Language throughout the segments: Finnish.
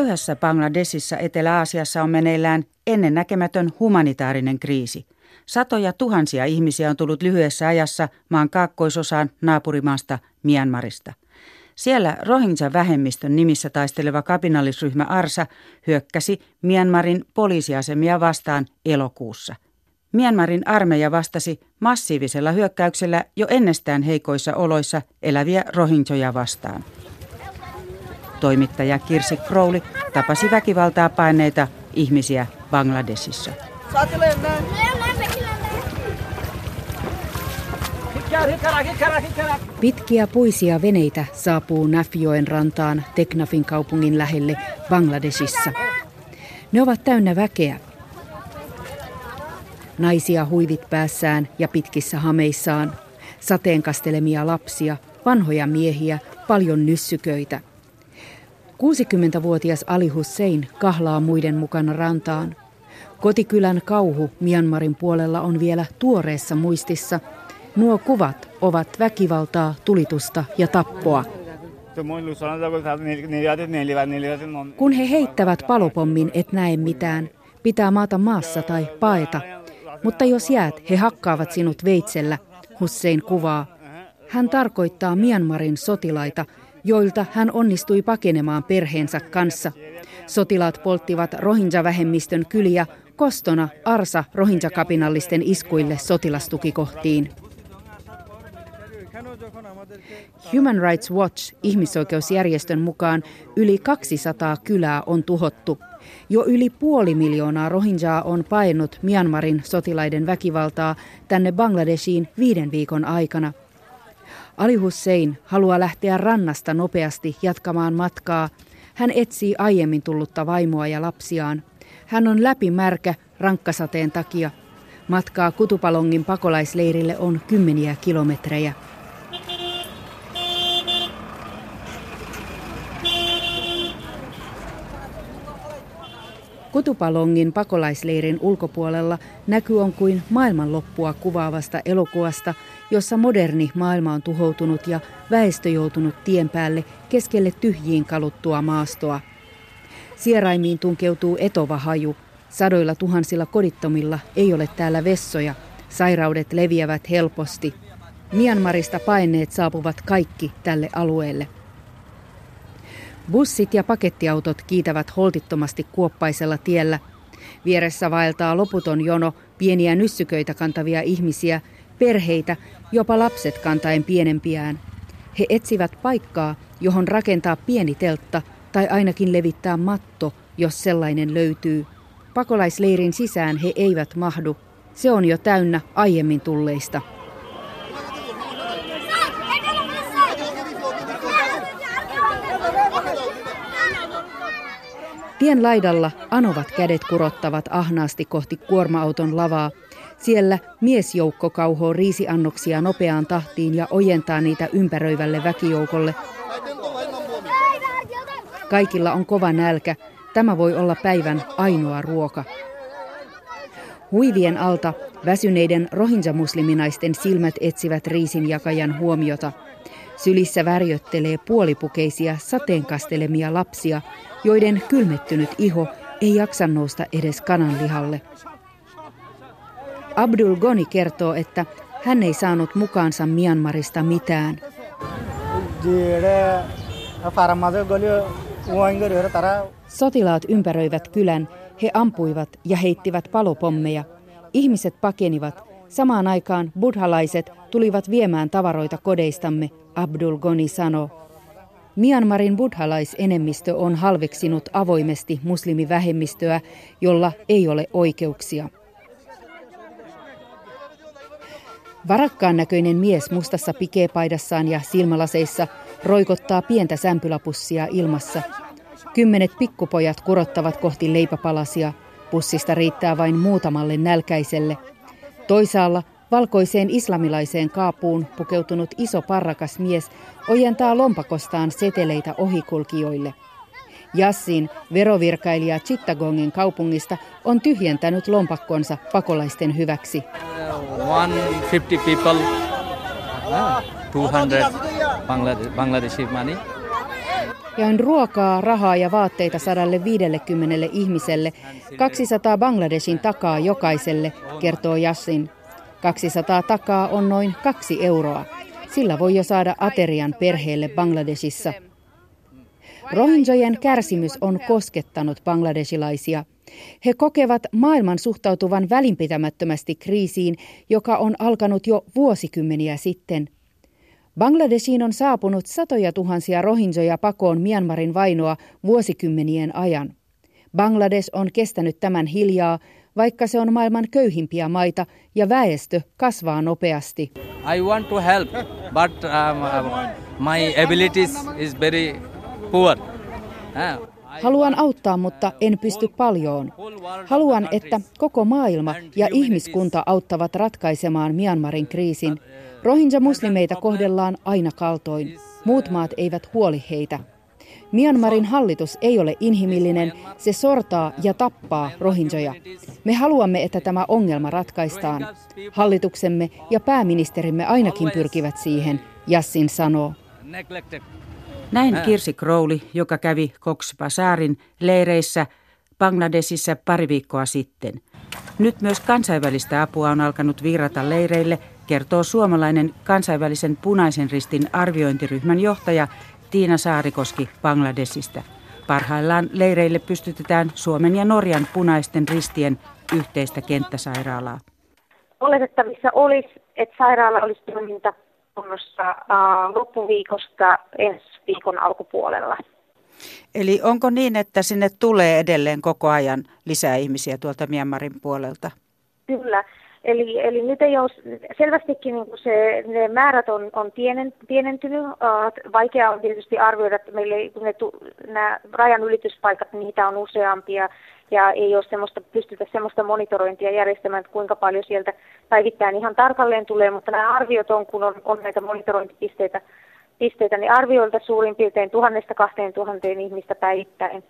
Köyhässä Bangladesissa Etelä-Aasiassa on meneillään ennennäkemätön humanitaarinen kriisi. Satoja tuhansia ihmisiä on tullut lyhyessä ajassa maan kaakkoisosaan naapurimaasta Myanmarista. Siellä Rohingya-vähemmistön nimissä taisteleva kapinallisryhmä Arsa hyökkäsi Myanmarin poliisiasemia vastaan elokuussa. Myanmarin armeija vastasi massiivisella hyökkäyksellä jo ennestään heikoissa oloissa eläviä Rohingyoja vastaan. Toimittaja Kirsi Crowley tapasi väkivaltaa paineita ihmisiä Bangladesissa. Pitkiä puisia veneitä saapuu Nafjoen rantaan Teknafin kaupungin lähelle Bangladesissa. Ne ovat täynnä väkeä. Naisia huivit päässään ja pitkissä hameissaan, sateenkastelemia lapsia, vanhoja miehiä, paljon nyssyköitä – 60-vuotias Ali Hussein kahlaa muiden mukana rantaan. Kotikylän kauhu Myanmarin puolella on vielä tuoreessa muistissa. Nuo kuvat ovat väkivaltaa, tulitusta ja tappoa. Kun he heittävät palopommin, et näe mitään. Pitää maata maassa tai paeta. Mutta jos jäät, he hakkaavat sinut veitsellä, Hussein kuvaa. Hän tarkoittaa Myanmarin sotilaita, joilta hän onnistui pakenemaan perheensä kanssa. Sotilaat polttivat Rohingya-vähemmistön kyliä kostona Arsa Rohingya-kapinallisten iskuille sotilastukikohtiin. Human Rights Watch ihmisoikeusjärjestön mukaan yli 200 kylää on tuhottu. Jo yli puoli miljoonaa Rohingjaa on paennut Myanmarin sotilaiden väkivaltaa tänne Bangladeshiin viiden viikon aikana – Ali Hussein haluaa lähteä rannasta nopeasti jatkamaan matkaa. Hän etsii aiemmin tullutta vaimoa ja lapsiaan. Hän on läpimärkä rankkasateen takia. Matkaa Kutupalongin pakolaisleirille on kymmeniä kilometrejä. Kutupalongin pakolaisleirin ulkopuolella näky on kuin maailmanloppua kuvaavasta elokuvasta, jossa moderni maailma on tuhoutunut ja väestö joutunut tien päälle keskelle tyhjiin kaluttua maastoa. Sieraimiin tunkeutuu etova haju. Sadoilla tuhansilla kodittomilla ei ole täällä vessoja. Sairaudet leviävät helposti. Myanmarista paineet saapuvat kaikki tälle alueelle. Bussit ja pakettiautot kiitävät holtittomasti kuoppaisella tiellä. Vieressä vaeltaa loputon jono pieniä nyssyköitä kantavia ihmisiä, perheitä, jopa lapset kantaen pienempiään. He etsivät paikkaa, johon rakentaa pieni teltta tai ainakin levittää matto, jos sellainen löytyy. Pakolaisleirin sisään he eivät mahdu. Se on jo täynnä aiemmin tulleista. Tien laidalla anovat kädet kurottavat ahnaasti kohti kuorma-auton lavaa. Siellä miesjoukko kauhoo riisiannoksia nopeaan tahtiin ja ojentaa niitä ympäröivälle väkijoukolle. Kaikilla on kova nälkä. Tämä voi olla päivän ainoa ruoka. Huivien alta väsyneiden rohinja-musliminaisten silmät etsivät riisinjakajan huomiota. Sylissä värjöttelee puolipukeisia sateenkastelemia lapsia, joiden kylmettynyt iho ei jaksa nousta edes kananlihalle. Abdul Goni kertoo, että hän ei saanut mukaansa Myanmarista mitään. Sotilaat ympäröivät kylän, he ampuivat ja heittivät palopommeja. Ihmiset pakenivat. Samaan aikaan buddhalaiset tulivat viemään tavaroita kodeistamme, Abdul Goni sanoi. Myanmarin buddhalaisenemmistö on halveksinut avoimesti muslimivähemmistöä, jolla ei ole oikeuksia. Varakkaan näköinen mies mustassa pikepaidassaan ja silmälaseissa roikottaa pientä sämpylapussia ilmassa. Kymmenet pikkupojat kurottavat kohti leipäpalasia. Pussista riittää vain muutamalle nälkäiselle. Toisaalla Valkoiseen islamilaiseen kaapuun pukeutunut iso parrakas mies ojentaa lompakostaan seteleitä ohikulkijoille. Jassin, verovirkailija Chittagongin kaupungista, on tyhjentänyt lompakkonsa pakolaisten hyväksi. 150 people, 200 Bangladeshi money. Jain ruokaa, rahaa ja vaatteita 150 ihmiselle. 200 Bangladeshin takaa jokaiselle, kertoo Jassin. 200 takaa on noin kaksi euroa. Sillä voi jo saada aterian perheelle Bangladesissa. Rohinjojen kärsimys on koskettanut bangladesilaisia. He kokevat maailman suhtautuvan välinpitämättömästi kriisiin, joka on alkanut jo vuosikymmeniä sitten. Bangladesiin on saapunut satoja tuhansia rohinjoja pakoon Myanmarin vainoa vuosikymmenien ajan. Bangladesh on kestänyt tämän hiljaa, vaikka se on maailman köyhimpiä maita ja väestö kasvaa nopeasti. I want to help, but um, my abilities is very. Haluan auttaa, mutta en pysty paljoon. Haluan, että koko maailma ja ihmiskunta auttavat ratkaisemaan Myanmarin kriisin. Rohingya-muslimeita kohdellaan aina kaltoin. Muut maat eivät huoli heitä. Myanmarin hallitus ei ole inhimillinen, se sortaa ja tappaa rohinjoja. Me haluamme, että tämä ongelma ratkaistaan. Hallituksemme ja pääministerimme ainakin pyrkivät siihen, Jassin sanoo. Näin Kirsi Crowley, joka kävi Cox Bazarin leireissä Bangladesissa pari viikkoa sitten. Nyt myös kansainvälistä apua on alkanut virrata leireille, kertoo suomalainen kansainvälisen punaisen ristin arviointiryhmän johtaja Tiina Saarikoski Bangladesista. Parhaillaan leireille pystytetään Suomen ja Norjan punaisten ristien yhteistä kenttäsairaalaa. Oletettavissa olisi, että sairaala olisi toiminta kunnossa uh, loppuviikosta ensi viikon alkupuolella. Eli onko niin, että sinne tulee edelleen koko ajan lisää ihmisiä tuolta Myanmarin puolelta? Kyllä. Eli, eli nyt ei ole selvästikin niin se, ne määrät on, on pienen, pienentynyt. Uh, vaikea on tietysti arvioida, että meille ne, nämä rajan ylityspaikat, niitä on useampia ja ei ole semmoista, pystytä semmoista monitorointia järjestämään, että kuinka paljon sieltä päivittäin ihan tarkalleen tulee, mutta nämä arviot on, kun on, on näitä monitorointipisteitä, pisteitä, niin arvioilta suurin piirtein tuhannesta kahteen tuhanteen ihmistä päivittäin.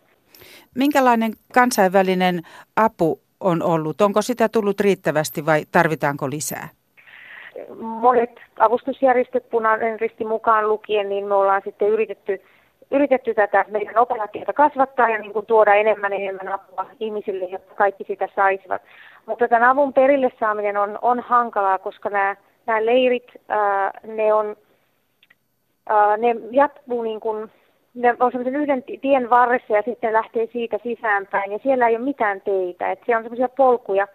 Minkälainen kansainvälinen apu on ollut? Onko sitä tullut riittävästi vai tarvitaanko lisää? Monet avustusjärjestöt, punainen risti mukaan lukien, niin me ollaan sitten yritetty, yritetty tätä meidän operaatiota kasvattaa ja niin kuin tuoda enemmän enemmän apua ihmisille, jotta kaikki sitä saisivat. Mutta tämän avun perille saaminen on, on hankalaa, koska nämä, nämä leirit, ää, ne, on, ää, ne jatkuu niin kuin ne on semmoisen yhden tien varressa ja sitten lähtee siitä sisäänpäin ja siellä ei ole mitään teitä. Et se on semmoisia polkuja,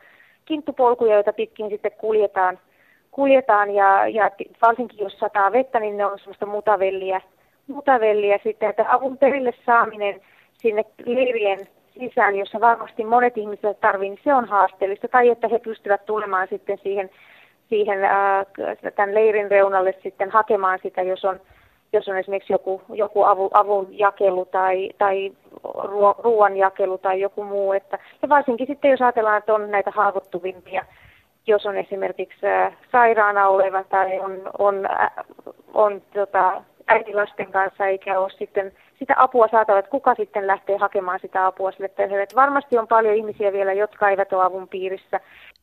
kinttupolkuja, joita pitkin sitten kuljetaan, kuljetaan ja, ja varsinkin jos sataa vettä, niin ne on semmoista mutavelliä, mutavelliä sitten, että avun perille saaminen sinne leirien sisään, jossa varmasti monet ihmiset tarvitsevat, niin se on haasteellista. Tai että he pystyvät tulemaan sitten siihen, siihen ää, tämän leirin reunalle sitten hakemaan sitä, jos on jos on esimerkiksi joku, joku avu, avun jakelu tai, tai ruoan jakelu tai joku muu. Että, ja varsinkin sitten, jos ajatellaan, että on näitä haavoittuvimpia, jos on esimerkiksi sairaana oleva tai on, on, on tota, äitilasten kanssa eikä ole sitten sitä apua saatava, että kuka sitten lähtee hakemaan sitä apua sille perheelle. Että varmasti on paljon ihmisiä vielä, jotka eivät ole avun piirissä.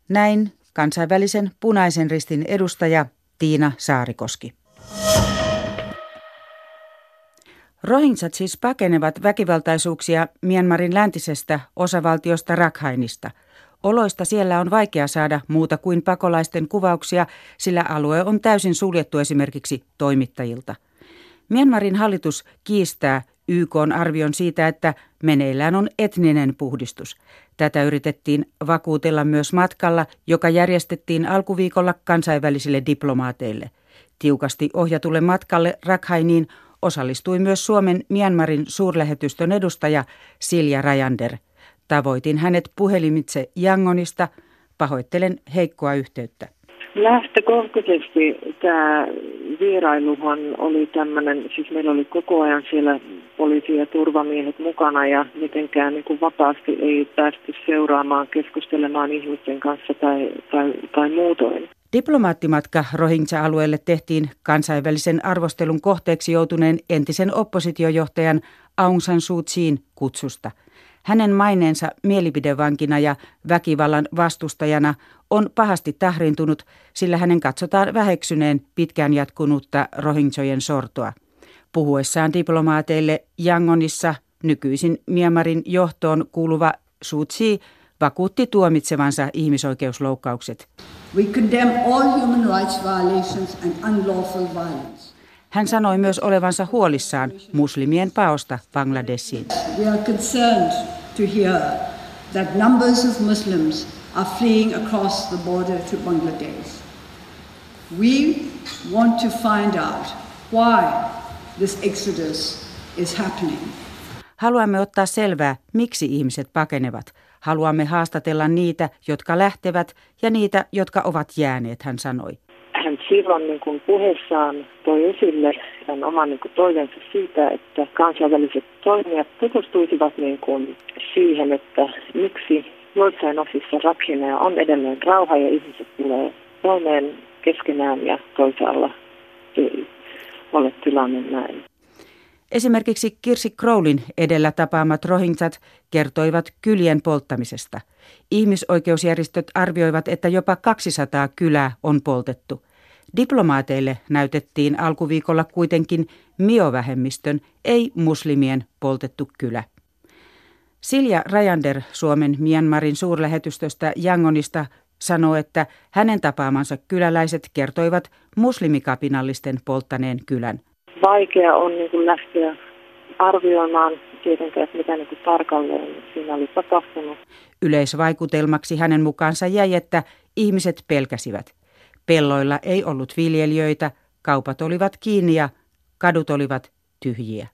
Näin kansainvälisen punaisen ristin edustaja Tiina Saarikoski. Rohingsat siis pakenevat väkivaltaisuuksia Myanmarin läntisestä osavaltiosta Rakhainista. Oloista siellä on vaikea saada muuta kuin pakolaisten kuvauksia, sillä alue on täysin suljettu esimerkiksi toimittajilta. Myanmarin hallitus kiistää YK arvion siitä, että meneillään on etninen puhdistus. Tätä yritettiin vakuutella myös matkalla, joka järjestettiin alkuviikolla kansainvälisille diplomaateille. Tiukasti ohjatulle matkalle Rakhainiin osallistui myös Suomen Myanmarin suurlähetystön edustaja Silja Rajander. Tavoitin hänet puhelimitse Yangonista. Pahoittelen heikkoa yhteyttä. Lähtökohtaisesti tämä vierailuhan oli tämmöinen, siis meillä oli koko ajan siellä poliisi ja turvamiehet mukana ja mitenkään niin kuin vapaasti ei päästy seuraamaan, keskustelemaan ihmisten kanssa tai, tai, tai muutoin. Diplomaattimatka Rohingya-alueelle tehtiin kansainvälisen arvostelun kohteeksi joutuneen entisen oppositiojohtajan Aung San Suu Kyiin kutsusta. Hänen maineensa mielipidevankina ja väkivallan vastustajana on pahasti tahrintunut, sillä hänen katsotaan väheksyneen pitkään jatkunutta rohingjojen sortoa. Puhuessaan diplomaateille Yangonissa nykyisin Myanmarin johtoon kuuluva Suu Kyi vakuutti tuomitsevansa ihmisoikeusloukkaukset. We condemn all human rights violations and unlawful violence. Hän sanoi myös olevansa huolissaan muslimien paosta Bangladesiin. We are concerned to hear that numbers of Muslims are fleeing across the border to Bangladesh. We want to find out why this exodus is happening. Haluamme ottaa selvää, miksi ihmiset pakenevat. Haluamme haastatella niitä, jotka lähtevät ja niitä, jotka ovat jääneet, hän sanoi. Hän silloin niin kuin puheessaan toi esille tämän oman niin kuin toiveensa siitä, että kansainväliset toimijat tutustuisivat niin kuin siihen, että miksi joissain osissa Rakhinea on edelleen rauha ja ihmiset tulee toimeen keskenään ja toisaalla ei ole tilanne näin. Esimerkiksi Kirsi Crowlin edellä tapaamat rohingyat kertoivat kylien polttamisesta. Ihmisoikeusjärjestöt arvioivat, että jopa 200 kylää on poltettu. Diplomaateille näytettiin alkuviikolla kuitenkin miovähemmistön, ei muslimien poltettu kylä. Silja Rajander Suomen Myanmarin suurlähetystöstä Yangonista sanoo, että hänen tapaamansa kyläläiset kertoivat muslimikapinallisten polttaneen kylän – vaikea on niin kuin lähteä arvioimaan tietenkään, että mitä niin kuin tarkalleen siinä oli tapahtunut. Yleisvaikutelmaksi hänen mukaansa jäi, että ihmiset pelkäsivät. Pelloilla ei ollut viljelijöitä, kaupat olivat kiinni ja kadut olivat tyhjiä.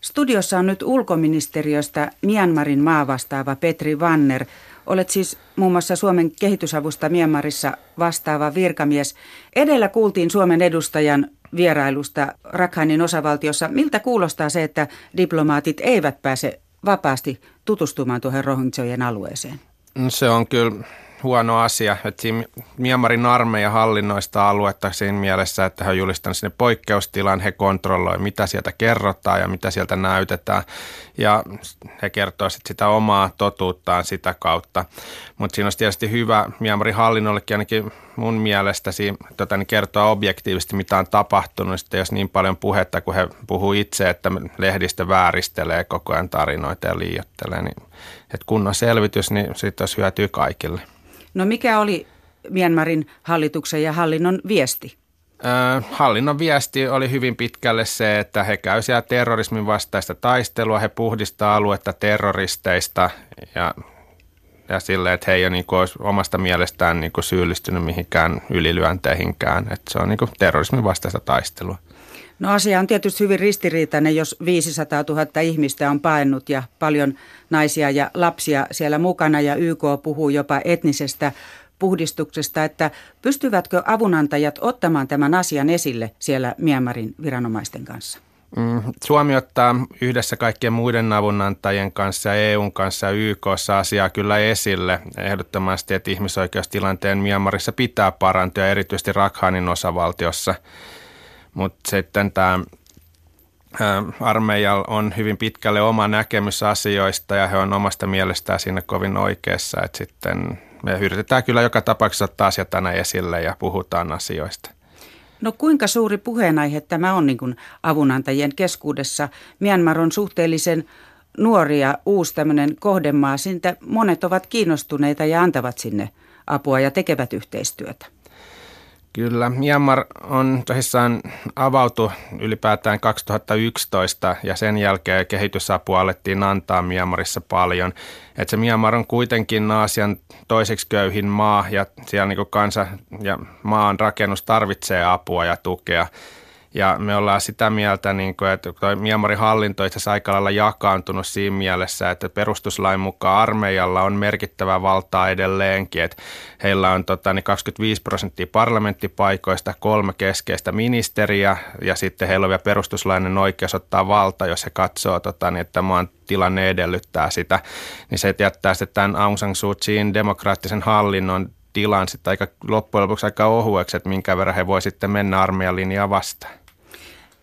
Studiossa on nyt ulkoministeriöstä Myanmarin maavastaava Petri Vanner. Olet siis muun muassa Suomen kehitysavusta Myanmarissa vastaava virkamies. Edellä kuultiin Suomen edustajan vierailusta Rakhainin osavaltiossa. Miltä kuulostaa se, että diplomaatit eivät pääse vapaasti tutustumaan tuohon Rohingyojen alueeseen? Se on kyllä huono asia. Että siinä Myanmarin armeija hallinnoista aluetta siinä mielessä, että he on julistanut sinne poikkeustilan, he kontrolloivat, mitä sieltä kerrotaan ja mitä sieltä näytetään. Ja he kertoo sitä omaa totuuttaan sitä kautta. Mutta siinä olisi tietysti hyvä Myanmarin hallinnollekin ainakin mun mielestä siinä, tota, niin kertoa objektiivisesti, mitä on tapahtunut. Sitten jos niin paljon puhetta, kun he puhuu itse, että lehdistö vääristelee koko ajan tarinoita ja liiottelee, niin että kunnon selvitys, niin siitä olisi hyötyä kaikille. No mikä oli Myanmarin hallituksen ja hallinnon viesti? hallinnon viesti oli hyvin pitkälle se, että he käy siellä terrorismin vastaista taistelua, he puhdistaa aluetta terroristeista ja, ja sille, että he ei ole niin kuin, omasta mielestään niin kuin syyllistynyt mihinkään ylilyönteihinkään. Että se on niin kuin terrorismin vastaista taistelua. No asia on tietysti hyvin ristiriitainen, jos 500 000 ihmistä on paennut ja paljon naisia ja lapsia siellä mukana ja YK puhuu jopa etnisestä puhdistuksesta, että pystyvätkö avunantajat ottamaan tämän asian esille siellä Myanmarin viranomaisten kanssa? Mm, Suomi ottaa yhdessä kaikkien muiden avunantajien kanssa ja EUn kanssa YKssa asiaa kyllä esille ehdottomasti, että ihmisoikeustilanteen Myanmarissa pitää parantua erityisesti Rakhanin osavaltiossa – mutta sitten tämä armeijalla on hyvin pitkälle oma näkemys asioista ja he on omasta mielestään siinä kovin oikeassa, että sitten me yritetään kyllä joka tapauksessa ottaa asia tänä esille ja puhutaan asioista. No kuinka suuri puheenaihe tämä on niin avunantajien keskuudessa? Myanmar on suhteellisen nuori ja uusi tämmöinen kohdemaa. Siitä monet ovat kiinnostuneita ja antavat sinne apua ja tekevät yhteistyötä. Kyllä, Myanmar on tosissaan avautu ylipäätään 2011 ja sen jälkeen kehitysapua alettiin antaa Myanmarissa paljon. Et se Myanmar on kuitenkin Aasian toiseksi köyhin maa ja siellä niin kansa ja maan rakennus tarvitsee apua ja tukea. Ja me ollaan sitä mieltä, niin kuin, että toi Myanmarin hallinto itse asiassa aika lailla jakaantunut siinä mielessä, että perustuslain mukaan armeijalla on merkittävä valtaa edelleenkin. Että heillä on tota, niin 25 prosenttia parlamenttipaikoista, kolme keskeistä ministeriä ja sitten heillä on vielä perustuslainen oikeus ottaa valta, jos he katsoo, tota, niin, että maan tilanne edellyttää sitä. Niin se jättää sitten tämän Aung San Suu Kyiin demokraattisen hallinnon tilan sitten aika loppujen lopuksi aika ohueksi, että minkä verran he voi sitten mennä armeijan linjaa vastaan.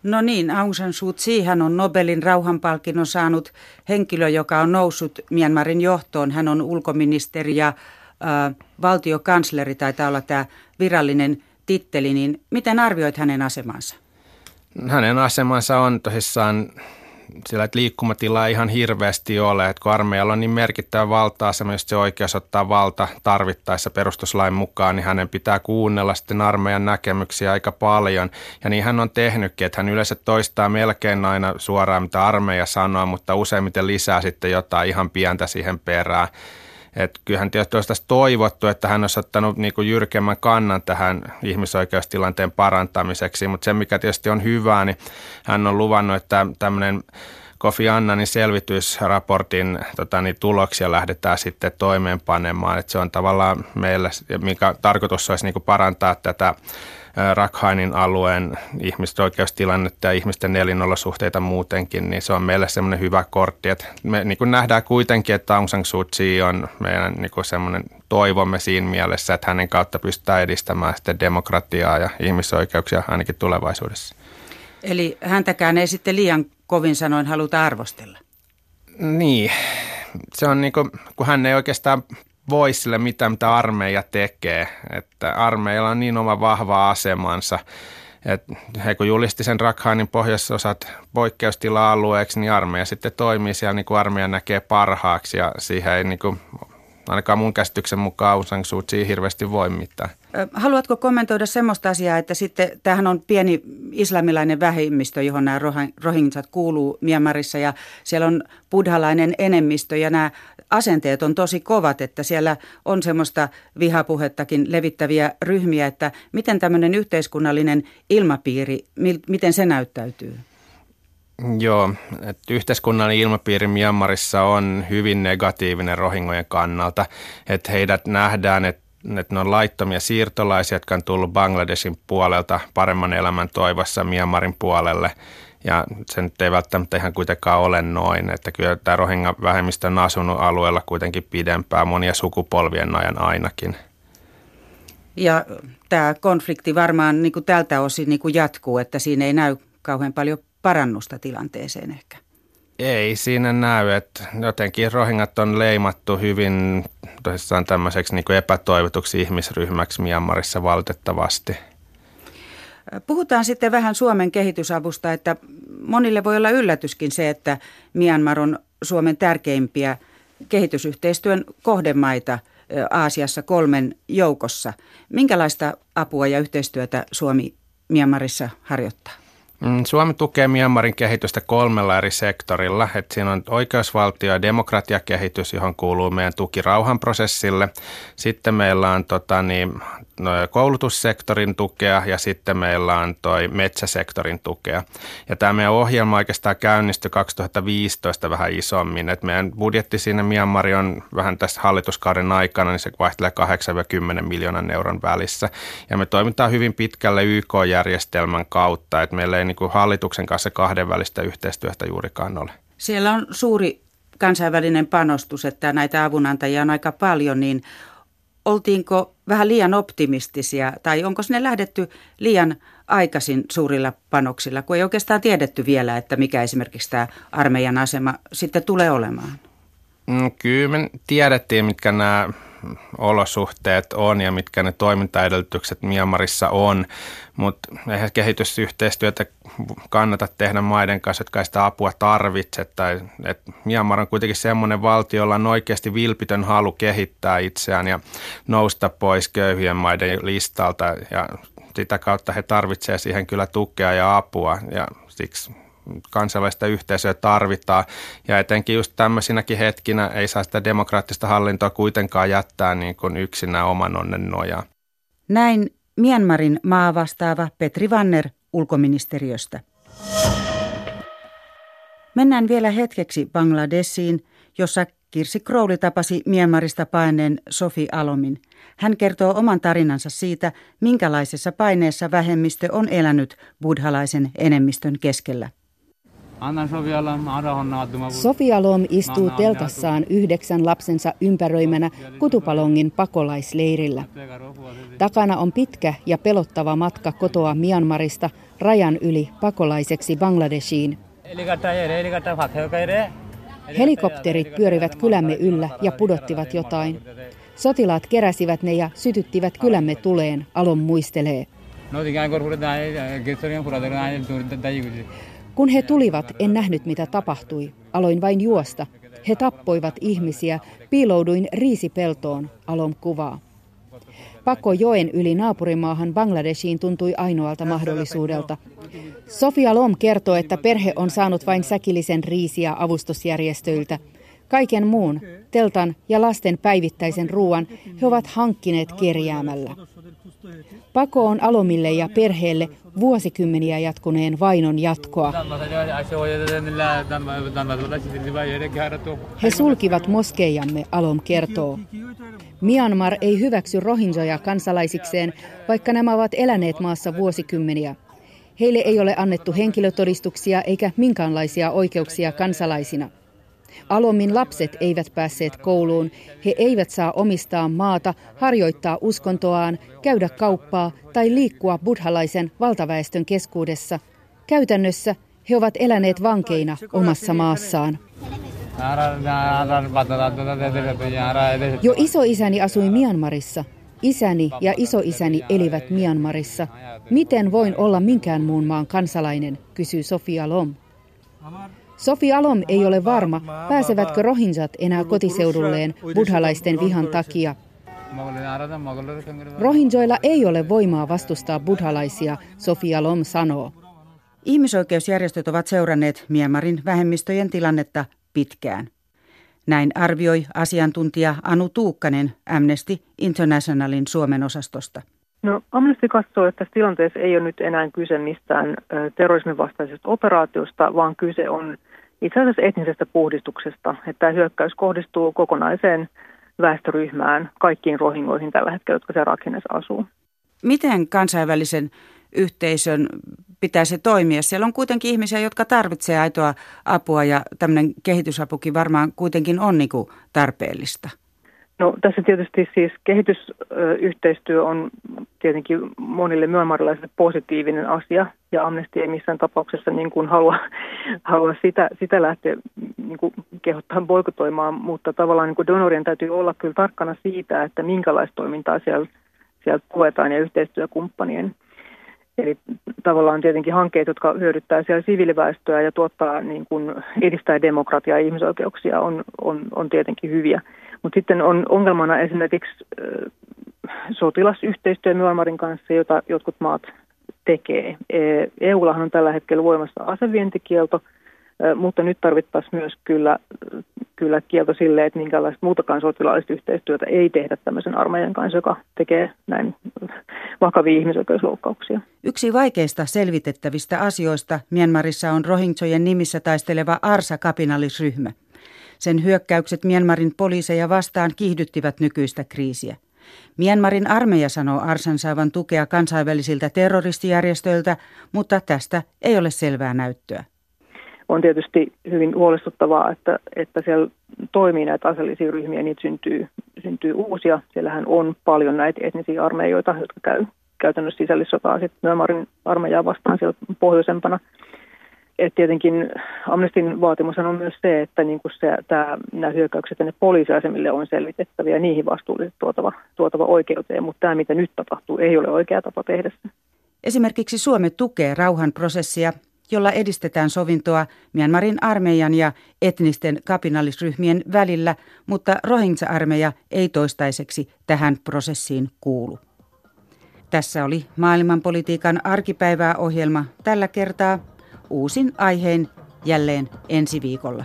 No niin, Aung San Suu Kyi hän on Nobelin rauhanpalkinnon saanut henkilö, joka on noussut Myanmarin johtoon. Hän on ulkoministeri ja äh, valtiokansleri, taitaa olla tämä virallinen titteli. Niin miten arvioit hänen asemansa? hänen asemansa on tosissaan sillä, että liikkumatilaa ihan hirveästi ole, että kun armeijalla on niin merkittävä valta-asema, jos se oikeus ottaa valta tarvittaessa perustuslain mukaan, niin hänen pitää kuunnella sitten armeijan näkemyksiä aika paljon. Ja niin hän on tehnytkin, että hän yleensä toistaa melkein aina suoraan, mitä armeija sanoo, mutta useimmiten lisää sitten jotain ihan pientä siihen perään. Et kyllähän tietysti olisi toivottu, että hän olisi ottanut niin kuin jyrkemmän kannan tähän ihmisoikeustilanteen parantamiseksi, mutta se mikä tietysti on hyvää, niin hän on luvannut, että tämmöinen Kofi Annanin selvitysraportin tota, niin tuloksia lähdetään sitten toimeenpanemaan. Et se on tavallaan meillä, mikä tarkoitus olisi niin kuin parantaa tätä Rakhainin alueen ihmisoikeustilannetta ja ihmisten elinolosuhteita muutenkin, niin se on meille semmoinen hyvä kortti. Että me niin kuin nähdään kuitenkin, että Aung San Suu Kyi on meidän niin kuin semmoinen toivomme siinä mielessä, että hänen kautta pystytään edistämään sitten demokratiaa ja ihmisoikeuksia ainakin tulevaisuudessa. Eli häntäkään ei sitten liian kovin sanoin haluta arvostella. Niin, se on niin kuin, kun hän ei oikeastaan voi sille mitä, mitä armeija tekee. Että armeijalla on niin oma vahva asemansa, että he kun julisti sen Rakhainin pohjoisosat poikkeustila-alueeksi, niin armeija sitten toimii siellä niin kuin armeija näkee parhaaksi ja siihen ei niin kuin, ainakaan mun käsityksen mukaan Aung San Suu Kyi hirveästi voi mitään. Haluatko kommentoida semmoista asiaa, että sitten tämähän on pieni islamilainen vähemmistö, johon nämä rohingyat kuuluu Myanmarissa ja siellä on buddhalainen enemmistö ja nämä asenteet on tosi kovat, että siellä on semmoista vihapuhettakin levittäviä ryhmiä, että miten tämmöinen yhteiskunnallinen ilmapiiri, miten se näyttäytyy? Joo, että yhteiskunnallinen ilmapiiri Myanmarissa on hyvin negatiivinen rohingojen kannalta, että heidät nähdään, että että ne on laittomia siirtolaisia, jotka on tullut Bangladesin puolelta paremman elämän toivossa Myanmarin puolelle – ja se nyt ei välttämättä ihan kuitenkaan ole noin, että kyllä tämä Rohingya-vähemmistö on asunut alueella kuitenkin pidempään, monia sukupolvien ajan ainakin. Ja tämä konflikti varmaan niin kuin tältä osin niin kuin jatkuu, että siinä ei näy kauhean paljon parannusta tilanteeseen ehkä. Ei siinä näy, että jotenkin rohingat on leimattu hyvin tosissaan tämmöiseksi niin kuin epätoivotuksi ihmisryhmäksi Myanmarissa valitettavasti – Puhutaan sitten vähän Suomen kehitysavusta, että monille voi olla yllätyskin se, että Myanmar on Suomen tärkeimpiä kehitysyhteistyön kohdemaita Aasiassa kolmen joukossa. Minkälaista apua ja yhteistyötä Suomi Myanmarissa harjoittaa? Mm, Suomi tukee Myanmarin kehitystä kolmella eri sektorilla. että siinä on oikeusvaltio- ja demokratiakehitys, johon kuuluu meidän tuki rauhanprosessille. Sitten meillä on tota, niin, no, koulutussektorin tukea ja sitten meillä on toi metsäsektorin tukea. Ja tämä meidän ohjelma oikeastaan käynnistyi 2015 vähän isommin. Et meidän budjetti siinä Myanmari on vähän tässä hallituskauden aikana, niin se vaihtelee 8-10 miljoonan euron välissä. Ja me toimitaan hyvin pitkälle YK-järjestelmän kautta, että meillä ei niin kuin hallituksen kanssa kahdenvälistä yhteistyötä juurikaan ole. Siellä on suuri kansainvälinen panostus, että näitä avunantajia on aika paljon, niin oltiinko vähän liian optimistisia tai onko sinne lähdetty liian aikaisin suurilla panoksilla, kun ei oikeastaan tiedetty vielä, että mikä esimerkiksi tämä armeijan asema sitten tulee olemaan? Mm, kyllä me tiedettiin, mitkä nämä olosuhteet on ja mitkä ne toimintaedellytykset Myanmarissa on, mutta eihän kehitysyhteistyötä kannata tehdä maiden kanssa, jotka ei sitä apua tarvitse. Tai, et Myanmar on kuitenkin semmoinen valtio, jolla on oikeasti vilpitön halu kehittää itseään ja nousta pois köyhien maiden listalta. Ja sitä kautta he tarvitsevat siihen kyllä tukea ja apua. Ja siksi kansainvälistä yhteisöä tarvitaan. Ja etenkin just tämmöisinäkin hetkinä ei saa sitä demokraattista hallintoa kuitenkaan jättää niin kuin yksinään oman onnen nojaa. Näin Myanmarin maavastaava Petri Vanner ulkoministeriöstä. Mennään vielä hetkeksi Bangladesiin, jossa Kirsi Crowley tapasi Myanmarista paineen Sofi Alomin. Hän kertoo oman tarinansa siitä, minkälaisessa paineessa vähemmistö on elänyt buddhalaisen enemmistön keskellä. Sofia Lom istuu teltassaan yhdeksän lapsensa ympäröimänä Kutupalongin pakolaisleirillä. Takana on pitkä ja pelottava matka kotoa Myanmarista rajan yli pakolaiseksi Bangladeshiin. Helikopterit pyörivät kylämme yllä ja pudottivat jotain. Sotilaat keräsivät ne ja sytyttivät kylämme tuleen, Alon muistelee. Kun he tulivat, en nähnyt mitä tapahtui. Aloin vain juosta. He tappoivat ihmisiä. Piilouduin riisipeltoon, Alom kuvaa. Pako joen yli naapurimaahan Bangladeshiin tuntui ainoalta mahdollisuudelta. Sofia Lom kertoo, että perhe on saanut vain säkillisen riisiä avustusjärjestöiltä. Kaiken muun, teltan ja lasten päivittäisen ruoan, he ovat hankkineet kerjäämällä. Pako on Alomille ja perheelle vuosikymmeniä jatkuneen vainon jatkoa. He sulkivat moskeijamme, Alom kertoo. Myanmar ei hyväksy rohinjoja kansalaisikseen, vaikka nämä ovat eläneet maassa vuosikymmeniä. Heille ei ole annettu henkilötodistuksia eikä minkäänlaisia oikeuksia kansalaisina. Alomin lapset eivät päässeet kouluun. He eivät saa omistaa maata, harjoittaa uskontoaan, käydä kauppaa tai liikkua buddhalaisen valtaväestön keskuudessa. Käytännössä he ovat eläneet vankeina omassa maassaan. Jo isoisäni asui Myanmarissa. Isäni ja isoisäni elivät Myanmarissa. Miten voin olla minkään muun maan kansalainen, kysyy Sofia Lom. Sofi Alom ei ole varma, pääsevätkö rohinjat enää kotiseudulleen buddhalaisten vihan takia. Rohinjoilla ei ole voimaa vastustaa buddhalaisia, Sofi Alom sanoo. Ihmisoikeusjärjestöt ovat seuranneet Myanmarin vähemmistöjen tilannetta pitkään. Näin arvioi asiantuntija Anu Tuukkanen Amnesty Internationalin Suomen osastosta. No, Amnesty katsoo, että tässä tilanteessa ei ole nyt enää kyse mistään terrorismin vastaisesta operaatiosta, vaan kyse on itse asiassa etnisestä puhdistuksesta. Että tämä hyökkäys kohdistuu kokonaiseen väestöryhmään, kaikkiin rohingoihin tällä hetkellä, jotka siellä rakenneessa asuu. Miten kansainvälisen yhteisön pitäisi toimia? Siellä on kuitenkin ihmisiä, jotka tarvitsevat aitoa apua ja tämmöinen kehitysapukin varmaan kuitenkin on niin tarpeellista. No tässä tietysti siis kehitysyhteistyö on tietenkin monille myönmarilaisille positiivinen asia ja Amnesty ei missään tapauksessa niin kuin halua, halua sitä, sitä lähteä niin kuin kehottaa boikotoimaan, mutta tavallaan niin kuin donorien täytyy olla kyllä tarkkana siitä, että minkälaista toimintaa siellä, siellä tuetaan ja yhteistyökumppanien. Eli tavallaan tietenkin hankkeet, jotka hyödyttää siellä siviiliväestöä ja tuottaa, niin kuin edistää demokratiaa ja ihmisoikeuksia, on, on, on tietenkin hyviä. Mutta sitten on ongelmana esimerkiksi sotilasyhteistyö Myanmarin kanssa, jota jotkut maat tekee. EUllahan on tällä hetkellä voimassa asevientikielto, mutta nyt tarvittaisiin myös kyllä, kyllä kielto sille, että minkälaista muutakaan sotilaallista yhteistyötä ei tehdä tämmöisen armeijan kanssa, joka tekee näin vakavia ihmisoikeusloukkauksia. Yksi vaikeista selvitettävistä asioista Myanmarissa on Rohingjojen nimissä taisteleva Arsa-kapinallisryhmä. Sen hyökkäykset Myanmarin poliiseja vastaan kiihdyttivät nykyistä kriisiä. Myanmarin armeija sanoo Arsan saavan tukea kansainvälisiltä terroristijärjestöiltä, mutta tästä ei ole selvää näyttöä. On tietysti hyvin huolestuttavaa, että, että siellä toimii näitä aseellisia ryhmiä, niitä syntyy, syntyy uusia. Siellähän on paljon näitä etnisiä armeijoita, jotka käy käytännössä sisällissotaa sitten Myanmarin armeijaa vastaan siellä pohjoisempana – et tietenkin Amnestin vaatimus on myös se, että niin kuin se, tämä, nämä hyökkäykset tänne poliisiasemille on selvitettäviä ja niihin vastuulliset tuotava, tuotava oikeuteen, mutta tämä mitä nyt tapahtuu ei ole oikea tapa tehdä se. Esimerkiksi Suomi tukee rauhanprosessia, jolla edistetään sovintoa Myanmarin armeijan ja etnisten kapinallisryhmien välillä, mutta Rohingya-armeija ei toistaiseksi tähän prosessiin kuulu. Tässä oli maailmanpolitiikan arkipäivää ohjelma tällä kertaa uusin aiheen jälleen ensi viikolla.